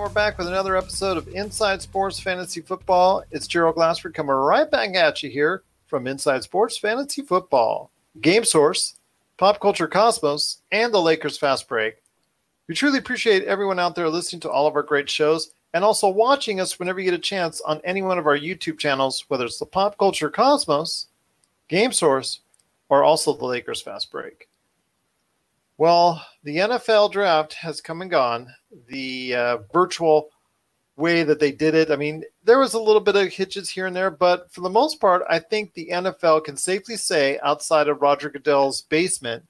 And we're back with another episode of Inside Sports Fantasy Football. It's Gerald Glassford coming right back at you here from Inside Sports Fantasy Football. Game Source, Pop Culture Cosmos, and the Lakers Fast Break. We truly appreciate everyone out there listening to all of our great shows and also watching us whenever you get a chance on any one of our YouTube channels, whether it's the Pop Culture Cosmos, Game Source, or also the Lakers Fast Break. Well, the NFL draft has come and gone. The uh, virtual way that they did it, I mean, there was a little bit of hitches here and there, but for the most part, I think the NFL can safely say, outside of Roger Goodell's basement,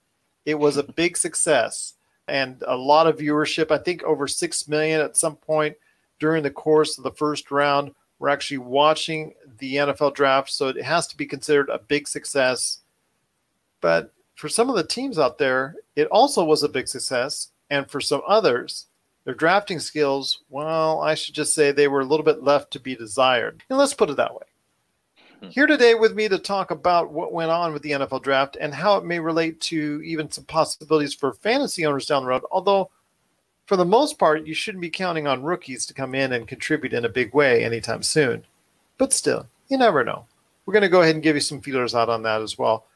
it was a big success and a lot of viewership. I think over 6 million at some point during the course of the first round were actually watching the NFL draft. So it has to be considered a big success. But for some of the teams out there, it also was a big success. And for some others, their drafting skills, well, I should just say they were a little bit left to be desired. And let's put it that way. Hmm. Here today with me to talk about what went on with the NFL draft and how it may relate to even some possibilities for fantasy owners down the road. Although, for the most part, you shouldn't be counting on rookies to come in and contribute in a big way anytime soon. But still, you never know. We're going to go ahead and give you some feelers out on that as well.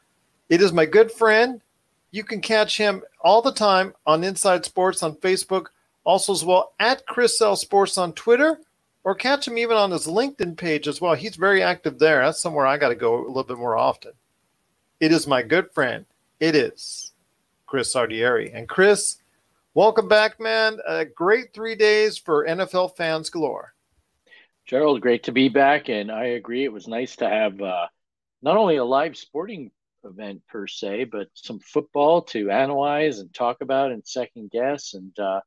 It is my good friend. You can catch him all the time on Inside Sports on Facebook, also as well at Chris L Sports on Twitter, or catch him even on his LinkedIn page as well. He's very active there. That's somewhere I got to go a little bit more often. It is my good friend. It is Chris Sardieri. And Chris, welcome back, man. A great three days for NFL fans galore. Gerald, great to be back. And I agree. It was nice to have uh, not only a live sporting event per se, but some football to analyze and talk about and second guess. And uh,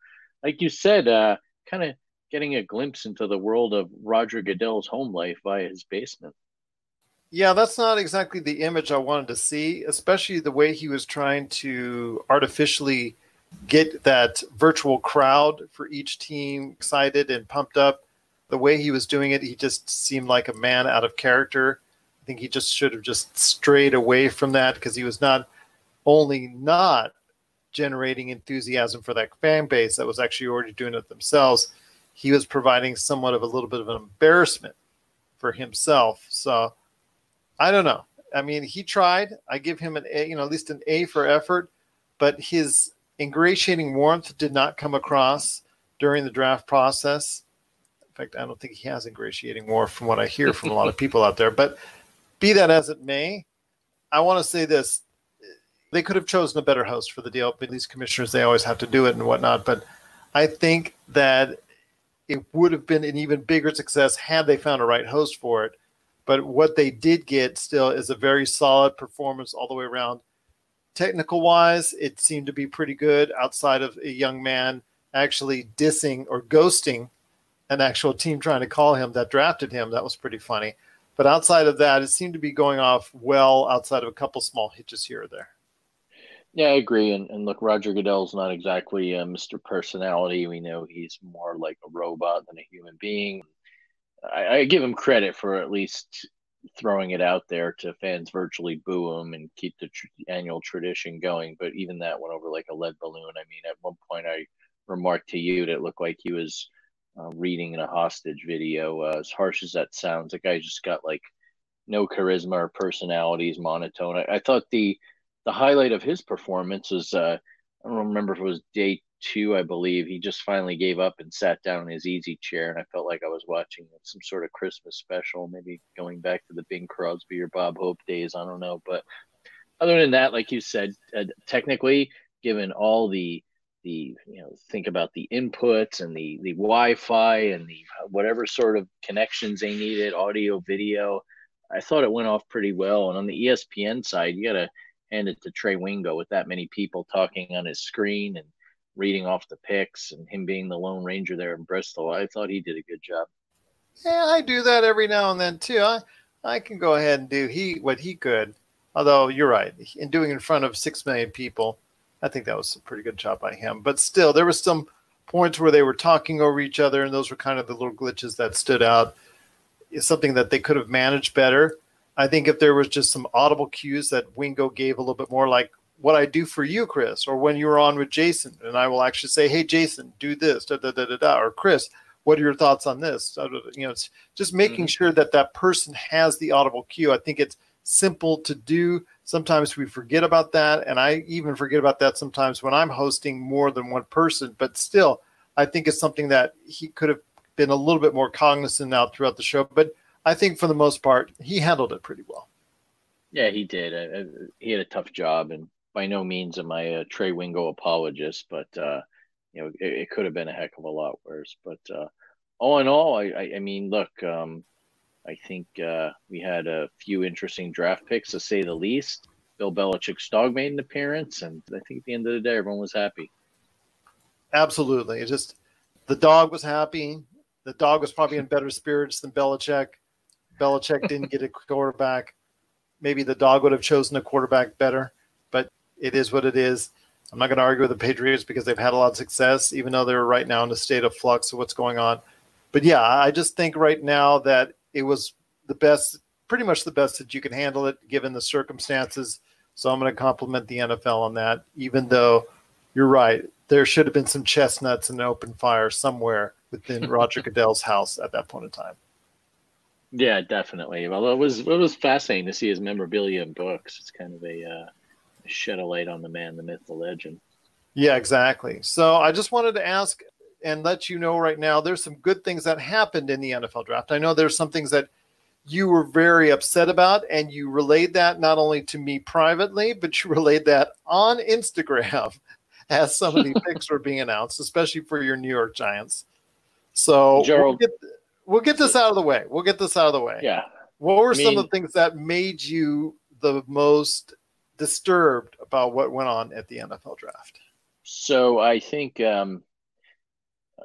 like you said, uh, kind of getting a glimpse into the world of Roger Goodell's home life via his basement. Yeah, that's not exactly the image I wanted to see, especially the way he was trying to artificially get that virtual crowd for each team excited and pumped up. The way he was doing it, he just seemed like a man out of character think he just should have just strayed away from that because he was not only not generating enthusiasm for that fan base that was actually already doing it themselves, he was providing somewhat of a little bit of an embarrassment for himself. So I don't know. I mean, he tried. I give him an A, you know, at least an A for effort, but his ingratiating warmth did not come across during the draft process. In fact, I don't think he has ingratiating warmth from what I hear from a lot of people out there. But be that as it may, I want to say this. They could have chosen a better host for the deal, but these commissioners, they always have to do it and whatnot. But I think that it would have been an even bigger success had they found a right host for it. But what they did get still is a very solid performance all the way around. Technical wise, it seemed to be pretty good outside of a young man actually dissing or ghosting an actual team trying to call him that drafted him. That was pretty funny. But outside of that, it seemed to be going off well outside of a couple small hitches here or there. Yeah, I agree. And, and look, Roger Goodell's not exactly a Mr. Personality. We know he's more like a robot than a human being. I, I give him credit for at least throwing it out there to fans virtually boo him and keep the tr- annual tradition going. But even that went over like a lead balloon. I mean, at one point I remarked to you that it looked like he was uh, reading in a hostage video. Uh, as harsh as that sounds, the guy just got like no charisma or personality. He's monotone. I, I thought the the highlight of his performance was uh, I don't remember if it was day two, I believe. He just finally gave up and sat down in his easy chair, and I felt like I was watching some sort of Christmas special, maybe going back to the Bing Crosby or Bob Hope days. I don't know, but other than that, like you said, uh, technically, given all the the you know think about the inputs and the the Wi-Fi and the whatever sort of connections they needed, audio, video. I thought it went off pretty well. And on the ESPN side, you got to hand it to Trey Wingo with that many people talking on his screen and reading off the picks and him being the Lone Ranger there in Bristol. I thought he did a good job. Yeah, I do that every now and then too. I I can go ahead and do he what he could. Although you're right, in doing in front of six million people, I think that was a pretty good job by him. But still, there was some points where they were talking over each other, and those were kind of the little glitches that stood out. It's something that they could have managed better. I think if there was just some audible cues that Wingo gave a little bit more, like what I do for you, Chris, or when you're on with Jason, and I will actually say, "Hey, Jason, do this," da da da da, da. or Chris, what are your thoughts on this? You know, it's just making mm-hmm. sure that that person has the audible cue. I think it's simple to do. Sometimes we forget about that, and I even forget about that sometimes when I'm hosting more than one person. But still, I think it's something that he could have been a little bit more cognizant out throughout the show. But I think for the most part, he handled it pretty well. Yeah, he did. Uh, uh, he had a tough job, and by no means am I a Trey Wingo apologist, but uh, you know it, it, could have been a heck of a lot worse. But uh, all in all, I, I, I mean, look, um, I think uh, we had a few interesting draft picks, to say the least. Bill Belichick's dog made an appearance, and I think at the end of the day, everyone was happy. Absolutely, it just the dog was happy. The dog was probably in better spirits than Belichick. Belichick didn't get a quarterback. Maybe the dog would have chosen a quarterback better but it is what it is. I'm not going to argue with the Patriots because they've had a lot of success, even though they're right now in a state of flux of what's going on. But yeah, I just think right now that it was the best, pretty much the best that you can handle it given the circumstances. So I'm going to compliment the NFL on that, even though you're right. There should have been some chestnuts and open fire somewhere within Roger Goodell's house at that point in time. Yeah, definitely. Well, it was it was fascinating to see his memorabilia and books. It's kind of a uh, shed a light on the man, the myth, the legend. Yeah, exactly. So I just wanted to ask and let you know right now there's some good things that happened in the NFL draft. I know there's some things that you were very upset about, and you relayed that not only to me privately, but you relayed that on Instagram as some of the picks were being announced, especially for your New York Giants. So Gerald, we'll, get, we'll get this out of the way. We'll get this out of the way. Yeah. What were I mean, some of the things that made you the most disturbed about what went on at the NFL draft? So I think um,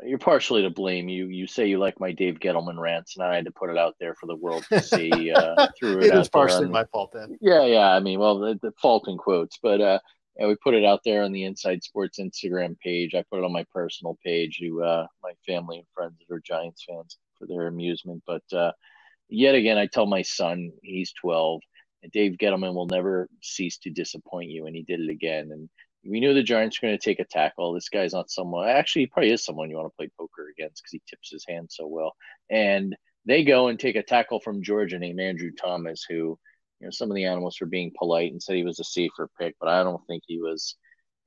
you're partially to blame. You you say you like my Dave Gettleman rants, and I had to put it out there for the world to see. Uh, through it, it is partially my fault then. Yeah, yeah. I mean, well, the, the fault in quotes, but uh, yeah, we put it out there on the Inside Sports Instagram page. I put it on my personal page to uh, my family and friends that are Giants fans for their amusement. But uh, yet again, I tell my son, he's 12, and Dave Gettleman will never cease to disappoint you, and he did it again. And we knew the Giants were going to take a tackle. This guy's not someone. Actually, he probably is someone you want to play poker against because he tips his hand so well. And they go and take a tackle from Georgia named Andrew Thomas, who you know some of the analysts were being polite and said he was a safer pick, but I don't think he was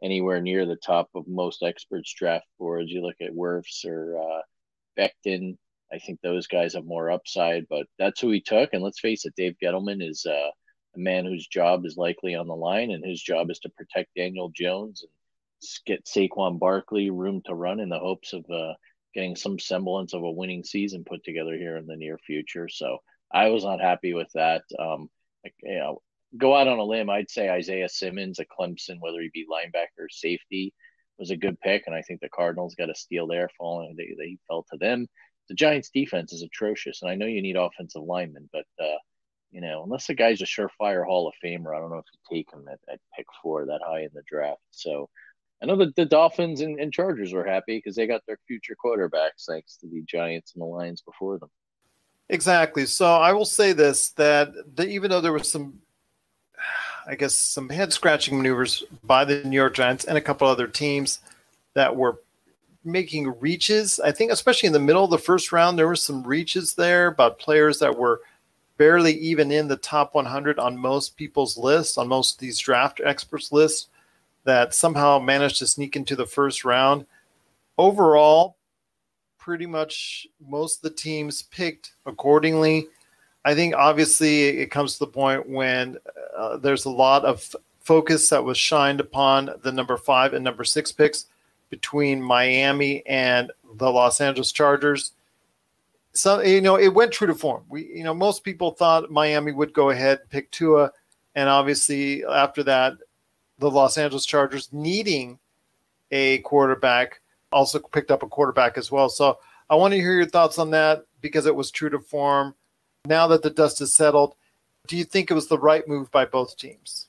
anywhere near the top of most experts' draft boards. You look at Wirfs or uh, Becton. I think those guys have more upside, but that's who he took. And let's face it, Dave Gettleman is. Uh, a man whose job is likely on the line, and his job is to protect Daniel Jones and get Saquon Barkley room to run in the hopes of uh, getting some semblance of a winning season put together here in the near future. So I was not happy with that. Um, you know, go out on a limb, I'd say Isaiah Simmons, a Clemson, whether he be linebacker or safety, was a good pick, and I think the Cardinals got a steal there, falling they they fell to them. The Giants' defense is atrocious, and I know you need offensive linemen, but uh, you know, unless the guy's a surefire Hall of Famer, I don't know if you take him at, at pick four that high in the draft. So I know that the Dolphins and, and Chargers were happy because they got their future quarterbacks thanks to the Giants and the Lions before them. Exactly. So I will say this that the, even though there was some, I guess, some head scratching maneuvers by the New York Giants and a couple other teams that were making reaches, I think, especially in the middle of the first round, there were some reaches there about players that were – barely even in the top 100 on most people's lists, on most of these draft experts' lists, that somehow managed to sneak into the first round. Overall, pretty much most of the teams picked accordingly. I think obviously it comes to the point when uh, there's a lot of focus that was shined upon the number five and number six picks between Miami and the Los Angeles Chargers so you know it went true to form. We you know most people thought Miami would go ahead and pick Tua, and obviously after that, the Los Angeles Chargers needing a quarterback also picked up a quarterback as well. So I want to hear your thoughts on that because it was true to form. Now that the dust has settled, do you think it was the right move by both teams?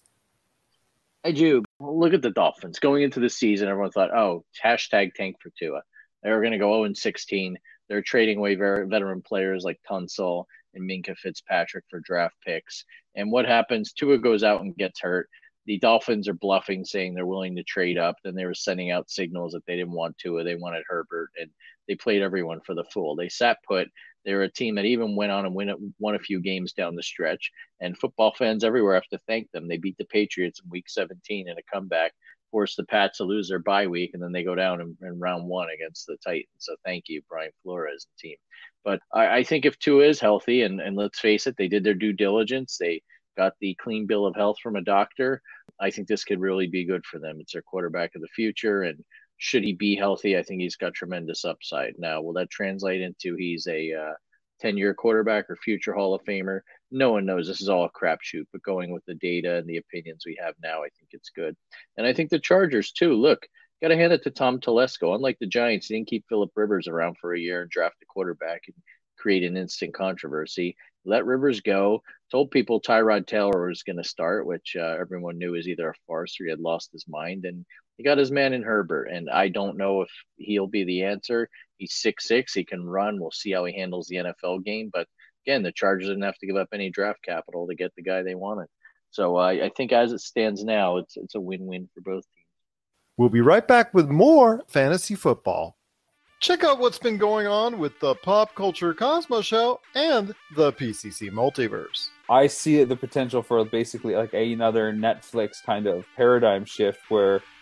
I do. Look at the Dolphins going into the season. Everyone thought, "Oh, hashtag tank for Tua." They were going to go 0 and 16 they're trading away veteran players like Tunsil and Minkah Fitzpatrick for draft picks. And what happens? Tua goes out and gets hurt. the Dolphins are bluffing, saying they're willing to trade up. Then they were sending out signals that they didn't want or they wanted Herbert, and they played everyone for the fool. They sat put. They were a team that even went on and win, won a few games down the stretch. And football fans everywhere have to thank them. They beat the Patriots in Week 17 in a comeback, forced the Pats to lose their bye week, and then they go down in, in round one against the Titans. So thank you, Brian Flores and team. But I, I think if Tua is healthy, and, and let's face it, they did their due diligence. They got the clean bill of health from a doctor. I think this could really be good for them. It's their quarterback of the future, and should he be healthy, I think he's got tremendous upside. Now, will that translate into he's a uh, 10 year quarterback or future Hall of Famer? No one knows. This is all a crapshoot, but going with the data and the opinions we have now, I think it's good. And I think the Chargers, too. Look, got to hand it to Tom Telesco. Unlike the Giants, he didn't keep Philip Rivers around for a year and draft a quarterback and create an instant controversy. Let Rivers go. Told people Tyrod Taylor was going to start, which uh, everyone knew was either a farce or he had lost his mind. And he got his man in Herbert, and I don't know if he'll be the answer. He's six six. He can run. We'll see how he handles the NFL game. But again, the Chargers didn't have to give up any draft capital to get the guy they wanted. So uh, I think as it stands now, it's it's a win win for both teams. We'll be right back with more fantasy football. Check out what's been going on with the Pop Culture Cosmos Show and the PCC Multiverse. I see the potential for basically like another Netflix kind of paradigm shift where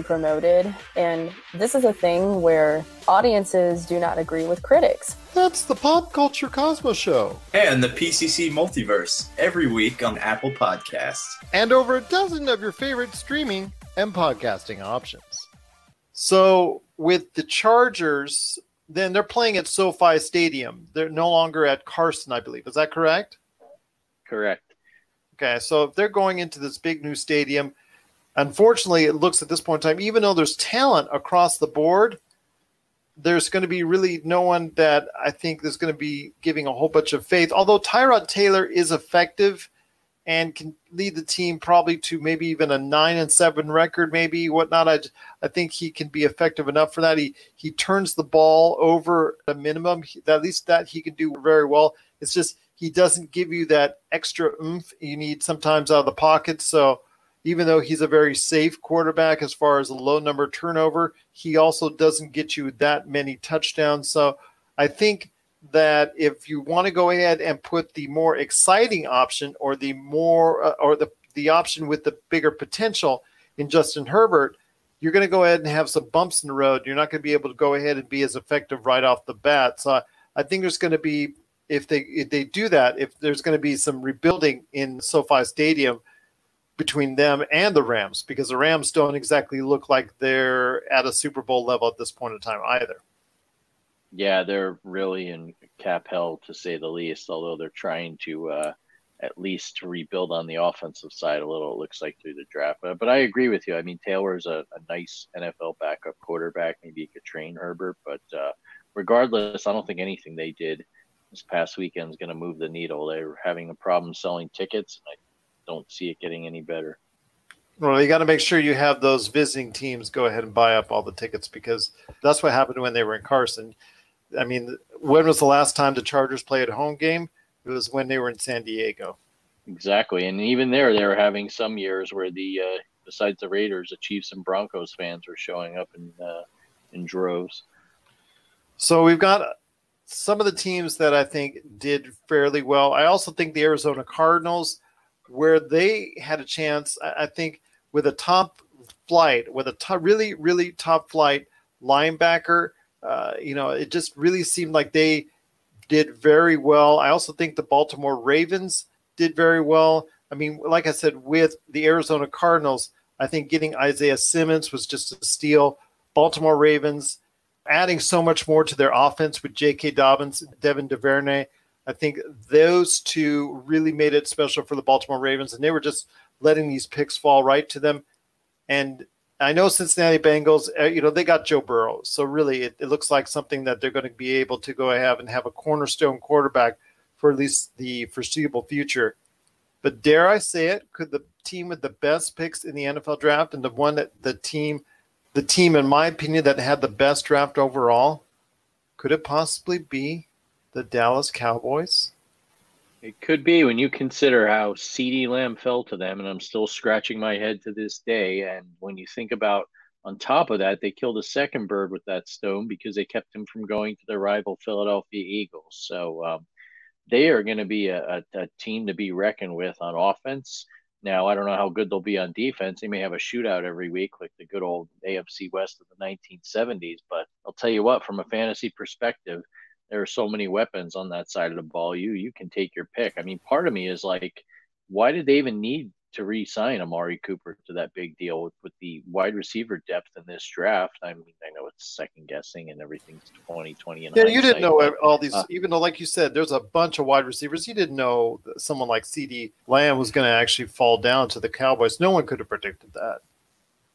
promoted, and this is a thing where audiences do not agree with critics. That's the Pop Culture Cosmos Show. And the PCC Multiverse every week on Apple Podcasts. And over a dozen of your favorite streaming and podcasting options. So, with the Chargers, then they're playing at SoFi Stadium. They're no longer at Carson, I believe. Is that correct? Correct. Okay, so if they're going into this big new stadium, unfortunately, it looks at this point in time, even though there's talent across the board, there's going to be really no one that I think is going to be giving a whole bunch of faith. Although Tyrod Taylor is effective and can lead the team probably to maybe even a nine and seven record, maybe whatnot. I, I think he can be effective enough for that. He he turns the ball over a minimum. At least that he can do very well. It's just he doesn't give you that extra oomph you need sometimes out of the pocket. So even though he's a very safe quarterback as far as a low number turnover, he also doesn't get you that many touchdowns. So I think that if you want to go ahead and put the more exciting option or the more uh, or the the option with the bigger potential in Justin Herbert, you're going to go ahead and have some bumps in the road. You're not going to be able to go ahead and be as effective right off the bat. So I, I think there's going to be if they if they do that, if there's going to be some rebuilding in SoFi Stadium between them and the Rams because the Rams don't exactly look like they're at a Super Bowl level at this point in time either. Yeah, they're really in cap hell to say the least. Although they're trying to uh, at least rebuild on the offensive side a little. It looks like through the draft. But, I agree with you. I mean, Taylor's a, a nice NFL backup quarterback. Maybe he could train Herbert, but uh, regardless, I don't think anything they did this past weekend is going to move the needle. They're having a problem selling tickets. And I don't see it getting any better. Well, you got to make sure you have those visiting teams go ahead and buy up all the tickets because that's what happened when they were in Carson. I mean, when was the last time the Chargers played a home game? It was when they were in San Diego. Exactly, and even there, they were having some years where the uh, besides the Raiders, the Chiefs and Broncos fans were showing up in uh, in droves. So we've got some of the teams that I think did fairly well. I also think the Arizona Cardinals where they had a chance, I think, with a top flight, with a top, really, really top flight linebacker. Uh, you know, it just really seemed like they did very well. I also think the Baltimore Ravens did very well. I mean, like I said, with the Arizona Cardinals, I think getting Isaiah Simmons was just a steal. Baltimore Ravens adding so much more to their offense with J.K. Dobbins, Devin Duvernay. I think those two really made it special for the Baltimore Ravens, and they were just letting these picks fall right to them. And I know Cincinnati Bengals, uh, you know, they got Joe Burrow. So really, it, it looks like something that they're going to be able to go ahead and have a cornerstone quarterback for at least the foreseeable future. But dare I say it, could the team with the best picks in the NFL draft and the one that the team, the team, in my opinion, that had the best draft overall, could it possibly be the Dallas Cowboys? It could be when you consider how CeeDee Lamb fell to them, and I'm still scratching my head to this day. And when you think about on top of that, they killed a second bird with that stone because they kept him from going to their rival Philadelphia Eagles. So um, they are going to be a, a, a, team to be reckoned with on offense. Now, I don't know how good they'll be on defense. They may have a shootout every week, like the good old AFC West of the 1970s. But I'll tell you what, from a fantasy perspective, there are so many weapons on that side of the ball. You you can take your pick. I mean, part of me is like, why did they even need to re-sign Amari Cooper to that big deal with, with the wide receiver depth in this draft? I mean, I know it's second guessing and everything's twenty twenty. Yeah, you didn't know but, all these. Uh, even though, like you said, there's a bunch of wide receivers. You didn't know that someone like CeeDee Lamb was going to actually fall down to the Cowboys. No one could have predicted that.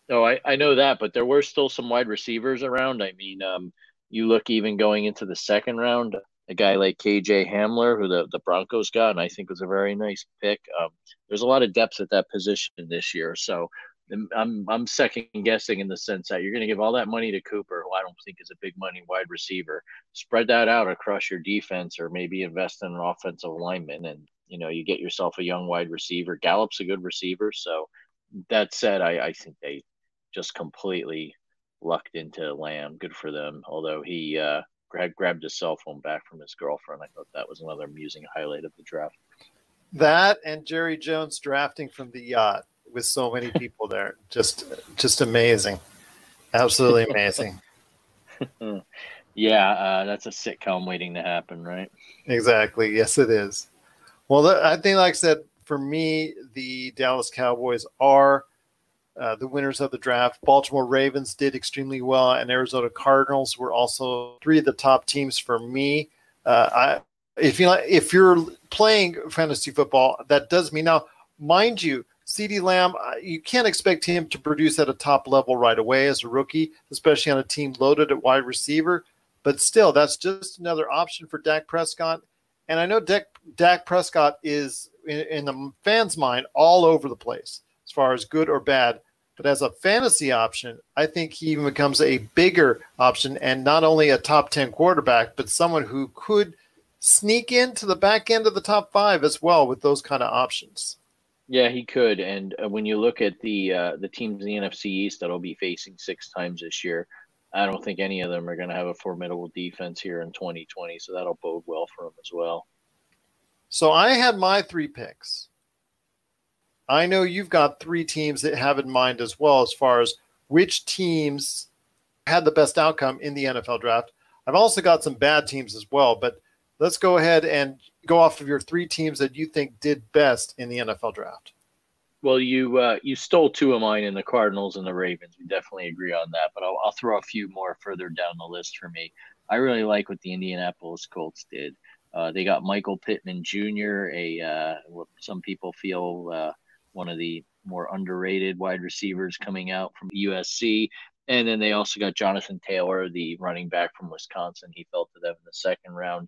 No, I, I know that, but there were still some wide receivers around. I mean, um, you look even going into the second round, a guy like KJ Hamler, who the, the Broncos got, and I think was a very nice pick. Um, there's a lot of depth at that position this year. So I'm I'm second guessing in the sense that you're going to give all that money to Cooper, who I don't think is a big money wide receiver. Spread that out across your defense, or maybe invest in an offensive lineman, and you know you get yourself a young wide receiver. Gallup's a good receiver, so that said, I, I think they just completely lucked into Lamb. Good for them. Although he uh, grabbed, grabbed his cell phone back from his girlfriend. I thought that was another amusing highlight of the draft. That and Jerry Jones drafting from the yacht with so many people there. Just just amazing. Absolutely amazing. yeah, uh, that's a sitcom waiting to happen, right? Exactly. Yes, it is. Well, I think, like I said, for me, the Dallas Cowboys are – uh, the winners of the draft. Baltimore Ravens did extremely well, and Arizona Cardinals were also three of the top teams for me. Uh, I, if you if you're playing fantasy football, that does mean now, mind you, CeeDee Lamb, uh, you can't expect him to produce at a top level right away as a rookie, especially on a team loaded at wide receiver. But still, that's just another option for Dak Prescott. And I know Dak, Dak Prescott is in, in the fans' mind all over the place as far as good or bad. But as a fantasy option, I think he even becomes a bigger option and not only a top 10 quarterback, but someone who could sneak into the back end of the top five as well with those kind of options. Yeah, he could. And uh, when you look at the uh, the teams in the NFC East that'll be facing six times this year, I don't think any of them are going to have a formidable defense here in 2020. So that'll bode well for him as well. So I had my three picks. I know you've got three teams that have in mind as well as far as which teams had the best outcome in the NFL draft. I've also got some bad teams as well, but let's go ahead and go off of your three teams that you think did best in the NFL draft. Well, you uh, you stole two of mine in the Cardinals and the Ravens. We definitely agree on that, but I'll, I'll throw a few more further down the list for me. I really like what the Indianapolis Colts did. Uh, they got Michael Pittman Jr., a uh, what some people feel uh, one of the more underrated wide receivers coming out from USC. And then they also got Jonathan Taylor, the running back from Wisconsin. He fell to them in the second round.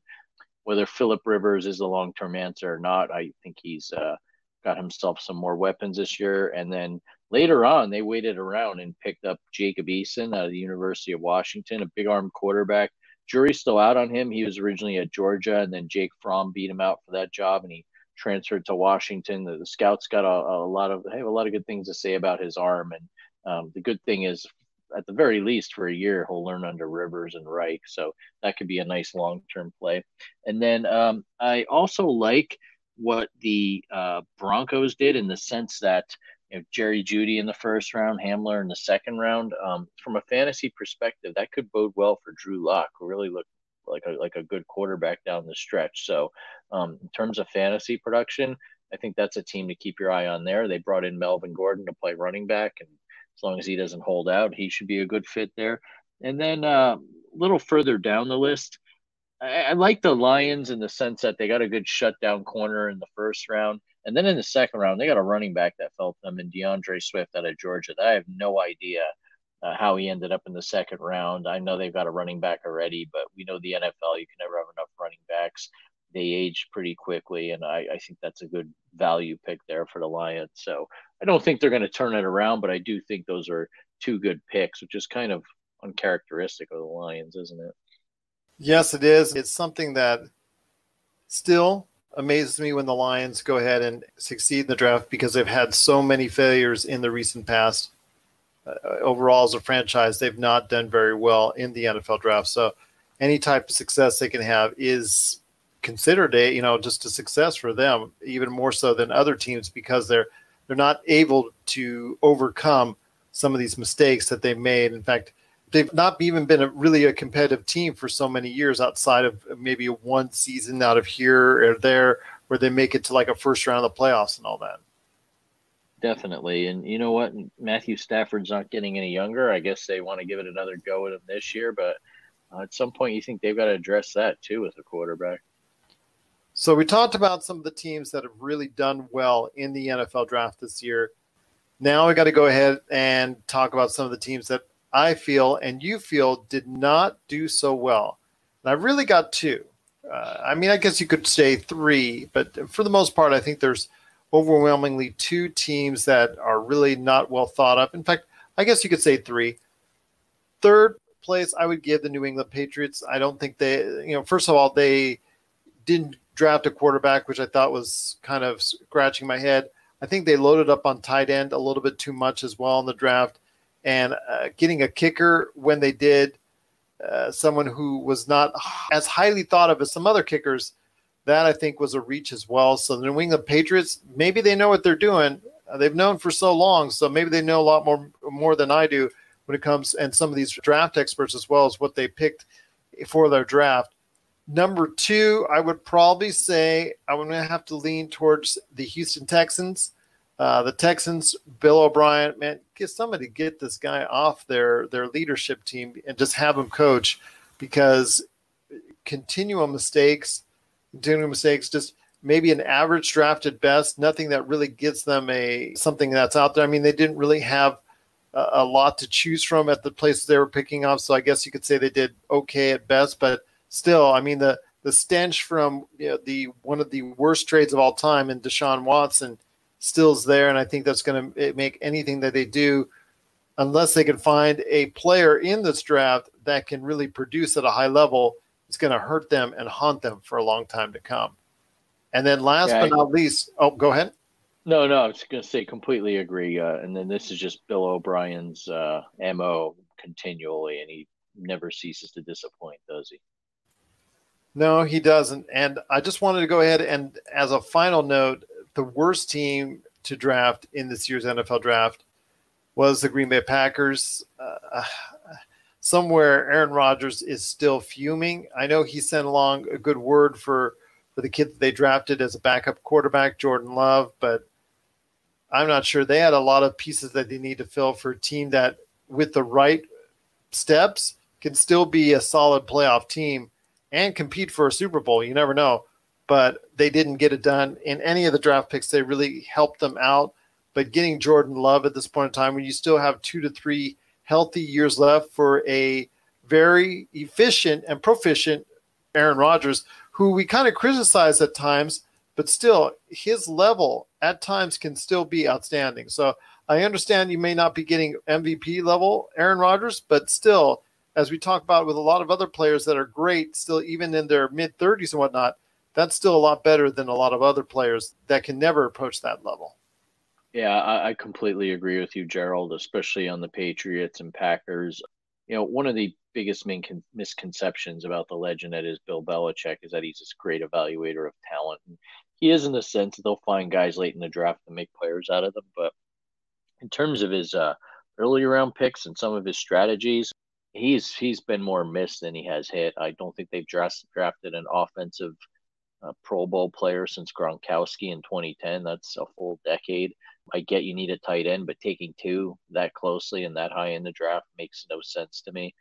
Whether Philip Rivers is the long term answer or not, I think he's uh, got himself some more weapons this year. And then later on, they waited around and picked up Jacob Eason out of the University of Washington, a big arm quarterback. Jury's still out on him. He was originally at Georgia, and then Jake Fromm beat him out for that job, and he transferred to Washington. The, the scouts got a, a, lot of have a lot of good things to say about his arm, and um, the good thing is, at the very least, for a year he'll learn under Rivers and Reich, so that could be a nice long term play. And then um, I also like what the uh, Broncos did in the sense that you know, Jerry Jeudy in the first round, Hamler in the second round. Um, from a fantasy perspective, that could bode well for Drew Lock, who really looked like a like a good quarterback down the stretch. So, um, in terms of fantasy production, I think that's a team to keep your eye on there. They brought in Melvin Gordon to play running back, and as long as he doesn't hold out, he should be a good fit there. And then uh, a little further down the list, I, I like the Lions in the sense that they got a good shutdown corner in the first round, And then in the second round, they got a running back that fell to them, and D'Andre Swift out of Georgia. That I have no idea uh, how he ended up in the second round. I know they've got a running back already, but we know the NFL, you can never have enough running backs. They age pretty quickly, and I, I think that's a good value pick there for the Lions. So I don't think they're going to turn it around, but I do think those are two good picks, which is kind of uncharacteristic of the Lions, isn't it? Yes, it is. It's something that still amazes me when the Lions go ahead and succeed in the draft because they've had so many failures in the recent past. Uh, overall, as a franchise, they've not done very well in the NFL draft. So, any type of success they can have is considered a you know just a success for them, even more so than other teams because they're they're not able to overcome some of these mistakes that they've made. In fact, they've not even been a, really a competitive team for so many years outside of maybe one season out of here or there where they make it to like a first round of the playoffs and all that. Definitely. And you know what? Matthew Stafford's not getting any younger. I guess they want to give it another go at him this year, but uh, at some point you think they've got to address that too with a quarterback. So we talked about some of the teams that have really done well in the NFL draft this year. Now we got to go ahead and talk about some of the teams that I feel and you feel did not do so well. And I really got two. Uh, I mean, I guess you could say three, but for the most part, I think there's overwhelmingly two teams that are really not well thought of. In fact, I guess you could say three. Third place, I would give the New England Patriots. I don't think they, you know, first of all, they didn't draft a quarterback, which I thought was kind of scratching my head. I think they loaded up on tight end a little bit too much as well in the draft and uh, getting a kicker when they did, uh, someone who was not as highly thought of as some other kickers, that I think was a reach as well. So the New England Patriots, maybe they know what they're doing. Uh, they've known for so long, so maybe they know a lot more more than I do when it comes and some of these draft experts as well as what they picked for their draft. Number two, I would probably say I'm going to have to lean towards the Houston Texans. Uh, the Texans, Bill O'Brien, man, get somebody get this guy off their their leadership team and just have him coach because continual mistakes, continual mistakes, just maybe an average draft at best, nothing that really gets them a something that's out there. I mean, they didn't really have a, a lot to choose from at the places they were picking off, so I guess you could say they did okay at best, but still, I mean the the stench from you know, the one of the worst trades of all time in Deshaun Watson still's there, and I think that's going to make anything that they do, unless they can find a player in this draft that can really produce at a high level, it's going to hurt them and haunt them for a long time to come. And then last yeah, but not least, oh, go ahead. No, no, I was going to say completely agree. Uh, and then this is just Bill O'Brien's uh, mo continually, and he never ceases to disappoint, does he? No, he doesn't. And I just wanted to go ahead and, as a final note, the worst team to draft in this year's NFL draft was the Green Bay Packers. Uh, somewhere Aaron Rodgers is still fuming. I know he sent along a good word for for the kid that they drafted as a backup quarterback, Jordan Love, but I'm not sure they had a lot of pieces that they need to fill for a team that, with the right steps, can still be a solid playoff team and compete for a Super Bowl. You never know but they didn't get it done in any of the draft picks. They really helped them out. But getting Jordan Love at this point in time, when you still have two to three healthy years left for a very efficient and proficient Aaron Rodgers, who we kind of criticize at times, but still his level at times can still be outstanding. So I understand you may not be getting MVP level Aaron Rodgers, but still, as we talk about with a lot of other players that are great, still even in their mid 30s and whatnot, that's still a lot better than a lot of other players that can never approach that level. Yeah, I, I completely agree with you, Gerald, especially on the Patriots and Packers. You know, one of the biggest main con- misconceptions about the legend that is Bill Belichick is that he's this great evaluator of talent. And he is in the sense that they'll find guys late in the draft and make players out of them. But in terms of his uh, early round picks and some of his strategies, he's he's been more missed than he has hit. I don't think they've drafted an offensive – a Pro Bowl player since Gronkowski in 2010. That's a full decade. I get you need a tight end, but taking two that closely and that high in the draft makes no sense to me.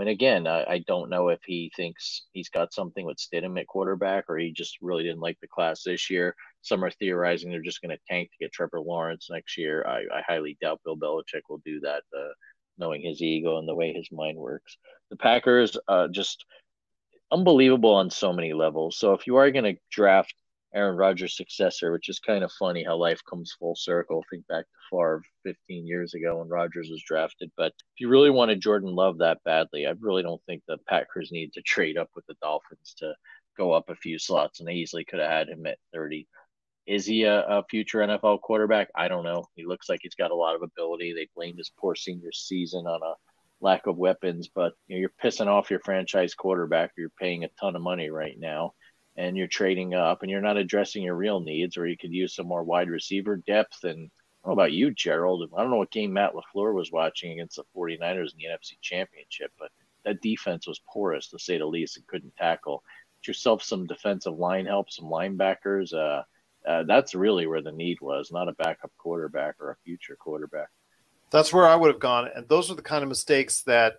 And again, I, I, don't know if he thinks he's got something with Stidham at quarterback or he just really didn't like the class this year. Some are theorizing they're just going to tank to get Trevor Lawrence next year. I, I highly doubt Bill Belichick will do that, uh, knowing his ego and the way his mind works. The Packers, uh, just unbelievable on so many levels. So if you are going to draft Aaron Rodgers' successor, which is kind of funny how life comes full circle. Think back to Favre 15 years ago when Rodgers was drafted. But if you really wanted Jordan Love that badly, I really don't think the Packers need to trade up with the Dolphins to go up a few slots, and they easily could have had him at 30. Is he a, a, future NFL quarterback? I don't know. He looks like he's got a lot of ability. They blamed his poor senior season on a lack of weapons, but you know, you're pissing off your franchise quarterback. You're paying a ton of money right now and you're trading up and you're not addressing your real needs, or you could use some more wide receiver depth. And I don't know about you, Gerald. I don't know what game Matt LaFleur was watching against the 49ers in the NFC Championship, but that defense was porous to say the least and couldn't tackle. Get yourself some defensive line help, some linebackers. Uh, uh, that's really where the need was, not a backup quarterback or a future quarterback. That's where I would have gone. And those are the kind of mistakes that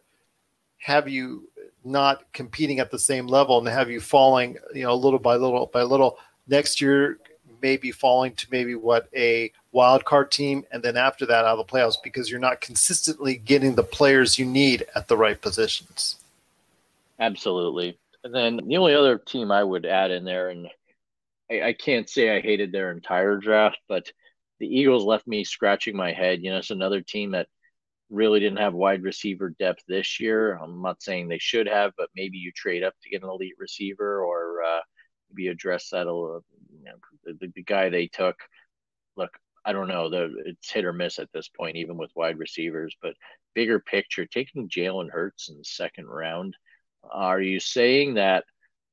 have you not competing at the same level and have you falling, you know, little by little by little. Next year, maybe falling to maybe what a wild card team, and then after that out of the playoffs because you're not consistently getting the players you need at the right positions. Absolutely. And then the only other team I would add in there, and I, I can't say I hated their entire draft, but the Eagles left me scratching my head. You know, it's another team that really didn't have wide receiver depth this year. I'm not saying they should have, but maybe you trade up to get an elite receiver or uh, maybe address that a little. You know, the, the, guy they took, look, I don't know. The, it's hit or miss at this point, even with wide receivers. But bigger picture, taking Jalen Hurts in the second round, are you saying that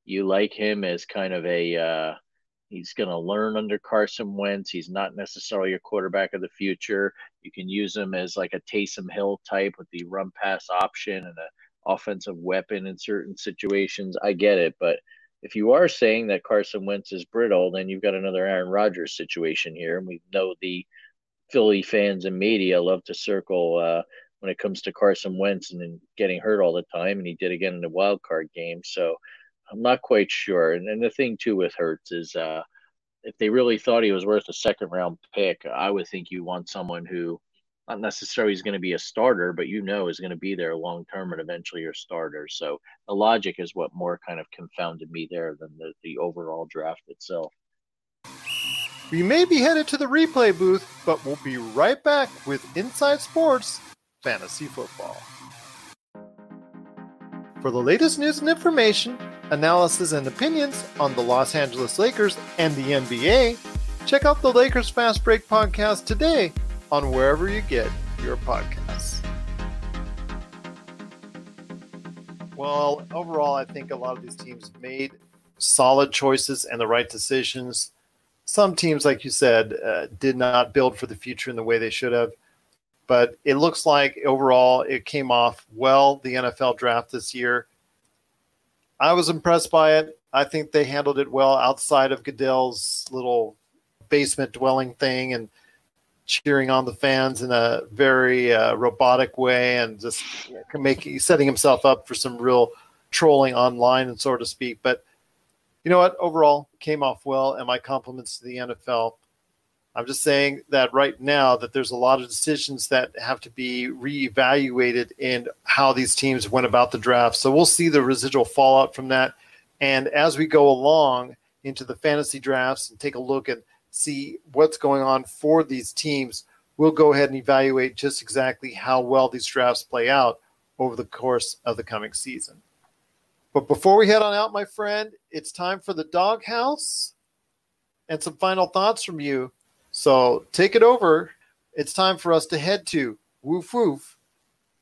you like him as kind of a uh, He's going to learn under Carson Wentz. He's not necessarily a quarterback of the future. You can use him as like a Taysom Hill type with the run pass option and an offensive weapon in certain situations. I get it, but if you are saying that Carson Wentz is brittle, then you've got another Aaron Rodgers situation here. And we know the Philly fans and media love to circle uh, when it comes to Carson Wentz and getting hurt all the time, and he did again in the wild card game. So I'm not quite sure. And, the thing too with Hurts is uh, if they really thought he was worth a second round pick, I would think you want someone who not necessarily is going to be a starter, but you know is going to be there long term and eventually your starter. So the logic is what more kind of confounded me there than the, the overall draft itself. We may be headed to the replay booth, but we'll be right back with Inside Sports Fantasy Football. For the latest news and information, analysis, and opinions on the Los Angeles Lakers and the NBA, check out the Lakers Fast Break podcast today on wherever you get your podcasts. Well, overall, I think a lot of these teams made solid choices and the right decisions. Some teams, like you said, uh, did not build for the future in the way they should have. But it looks like overall it came off well, the NFL draft this year. I was impressed by it. I think they handled it well outside of Goodell's little basement dwelling thing and cheering on the fans in a very uh, robotic way and just making setting himself up for some real trolling online and so to speak. But you know what? Overall, came off well, and my compliments to the NFL. I'm just saying that right now that there's a lot of decisions that have to be reevaluated in how these teams went about the draft. So we'll see the residual fallout from that. And as we go along into the fantasy drafts and take a look and see what's going on for these teams, we'll go ahead and evaluate just exactly how well these drafts play out over the course of the coming season. But before we head on out, my friend, it's time for the doghouse and some final thoughts from you so take it over. It's time for us to head to Woof Woof,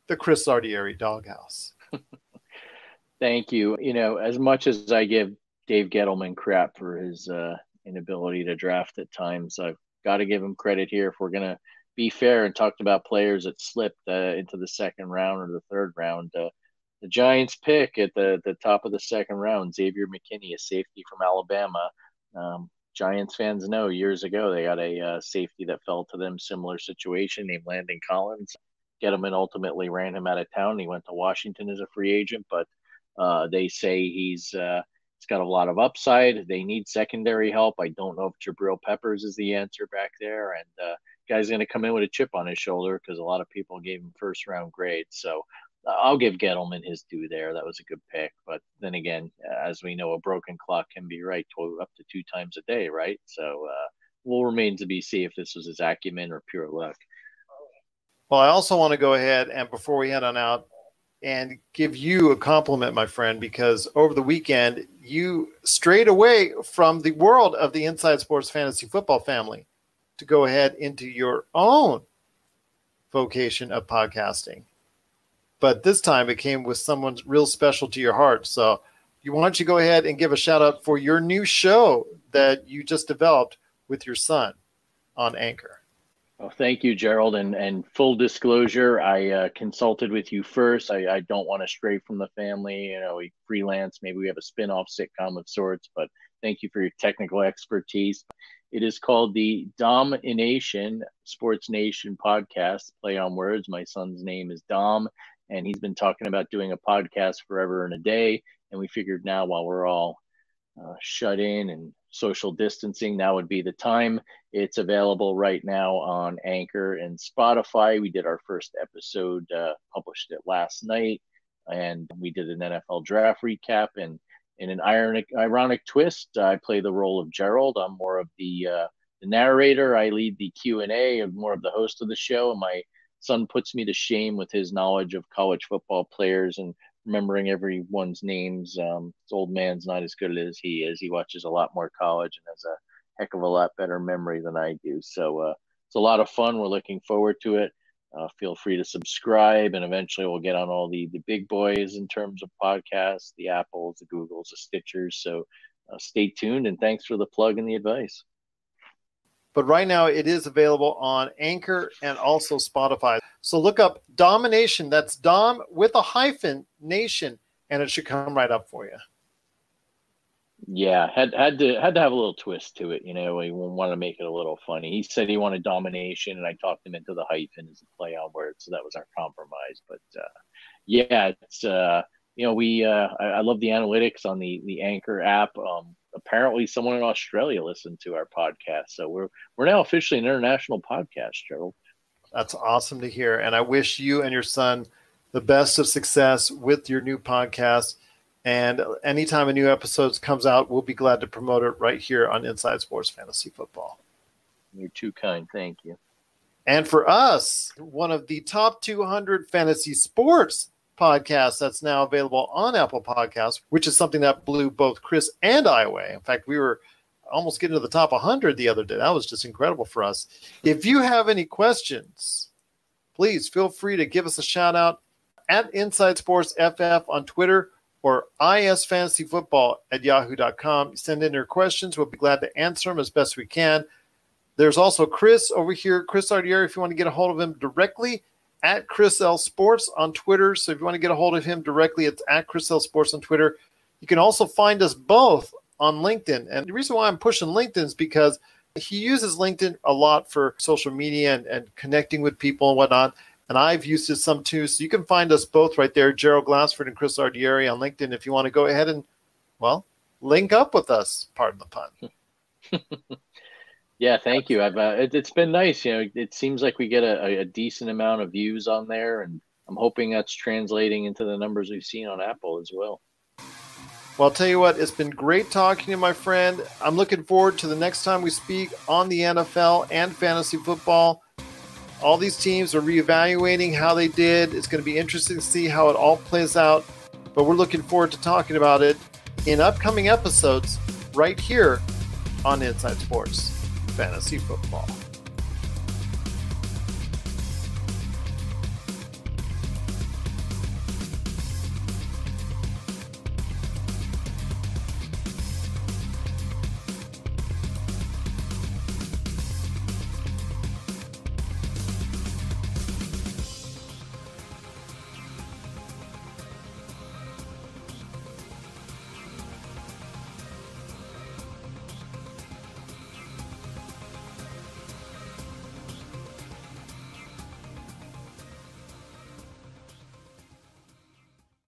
the Chris Ardieri doghouse. Thank you. You know, as much as I give Dave Gettleman crap for his uh, inability to draft at times, I've got to give him credit here if we're going to be fair and talked about players that slipped uh, into the second round or the third round. Uh, the Giants pick at the, the top of the second round, Xavier McKinney, a safety from Alabama. Um, Giants fans know years ago they got a uh, safety that fell to them, similar situation named Landon Collins. Gettleman ultimately ran him out of town. He went to Washington as a free agent, but uh, they say he's uh, he's got a lot of upside. They need secondary help. I don't know if Jabril Peppers is the answer back there, and uh, guy's going to come in with a chip on his shoulder because a lot of people gave him first round grades. So I'll give Gettleman his due there. That was a good pick. But then again, as we know, a broken clock can be right to, up to two times a day, right? So uh, will remain to be seen if this was his acumen or pure luck. Well, I also want to go ahead and before we head on out and give you a compliment, my friend, because over the weekend you strayed away from the world of the Inside Sports Fantasy Football family to go ahead into your own vocation of podcasting but this time it came with someone real special to your heart. So, you why don't you go ahead and give a shout out for your new show that you just developed with your son on Anchor? Well, thank you, Gerald. And and full disclosure, I uh, consulted with you first. I, I don't want to stray from the family. You know, we freelance. Maybe we have a spin-off sitcom of sorts. But thank you for your technical expertise. It is called the Domination Sports Nation podcast. Play on words. My son's name is Dom, and he's been talking about doing a podcast forever and a day. And we figured now, while we're all uh, shut in and social distancing, now would be the time. It's available right now on Anchor and Spotify. We did our first episode, uh, published it last night, and we did an NFL draft recap. And in an ironic, ironic twist, I play the role of Gerald. I'm more of the uh, the narrator. I lead the Q and A. I'm more of the host of the show, and my son puts me to shame with his knowledge of college football players and remembering everyone's names. Um, this old man's not as good as he is. He watches a lot more college and has a heck of a lot better memory than I do. So uh, it's a lot of fun. We're looking forward to it. Uh, feel free to subscribe, and eventually we'll get on all the the big boys in terms of podcasts, the Apples, the Googles, the Stitchers. So uh, stay tuned, and thanks for the plug and the advice. But right now it is available on Anchor and also Spotify. So look up Domination. That's Dom with a hyphen nation, and it should come right up for you. Yeah, had had to had to have a little twist to it. You know, we wanted to make it a little funny. He said he wanted domination, and I talked him into the hyphen as a play on words, so that was our compromise. But uh, yeah, it's uh, you know we uh, I, I, love the analytics on the the Anchor app. Um, apparently someone in Australia listened to our podcast. So we're we're now officially an international podcast, Gerald. That's awesome to hear. And I wish you and your son the best of success with your new podcast. And anytime a new episode comes out, we'll be glad to promote it right here on Inside Sports Fantasy Football. You're too kind. Thank you. And for us, one of the top 200 fantasy sports podcast that's now available on Apple Podcasts, which is something that blew both Chris and I away. In fact, we were almost getting to the top 100 the other day. That was just incredible for us. If you have any questions, please feel free to give us a shout out at Inside Sports FF on Twitter or isfantasyfootball Fantasy Football at yahoo.com. Send in your questions. We'll be glad to answer them as best we can. There's also Chris over here, Chris Ardieri, if you want to get a hold of him directly at Chris L Sports on Twitter. So if you want to get a hold of him directly, it's at Chris L Sports on Twitter. You can also find us both on LinkedIn. And the reason why I'm pushing LinkedIn is because he uses LinkedIn a lot for social media and, and connecting with people and whatnot. And I've used it some too. So you can find us both right there, Gerald Glassford and Chris Ardieri on LinkedIn if you want to go ahead and, well, link up with us. Pardon the pun. Yeah, thank you. I've uh, it, has been nice. You know, it seems like we get a, a, decent amount of views on there, and I'm hoping that's translating into the numbers we've seen on Apple as well. Well, I'll tell you what, it's been great talking to you, my friend. I'm looking forward to the next time we speak on the NFL and fantasy football. All these teams are reevaluating how they did. It's going to be interesting to see how it all plays out. But we're looking forward to talking about it in upcoming episodes right here on Inside Sports fantasy football.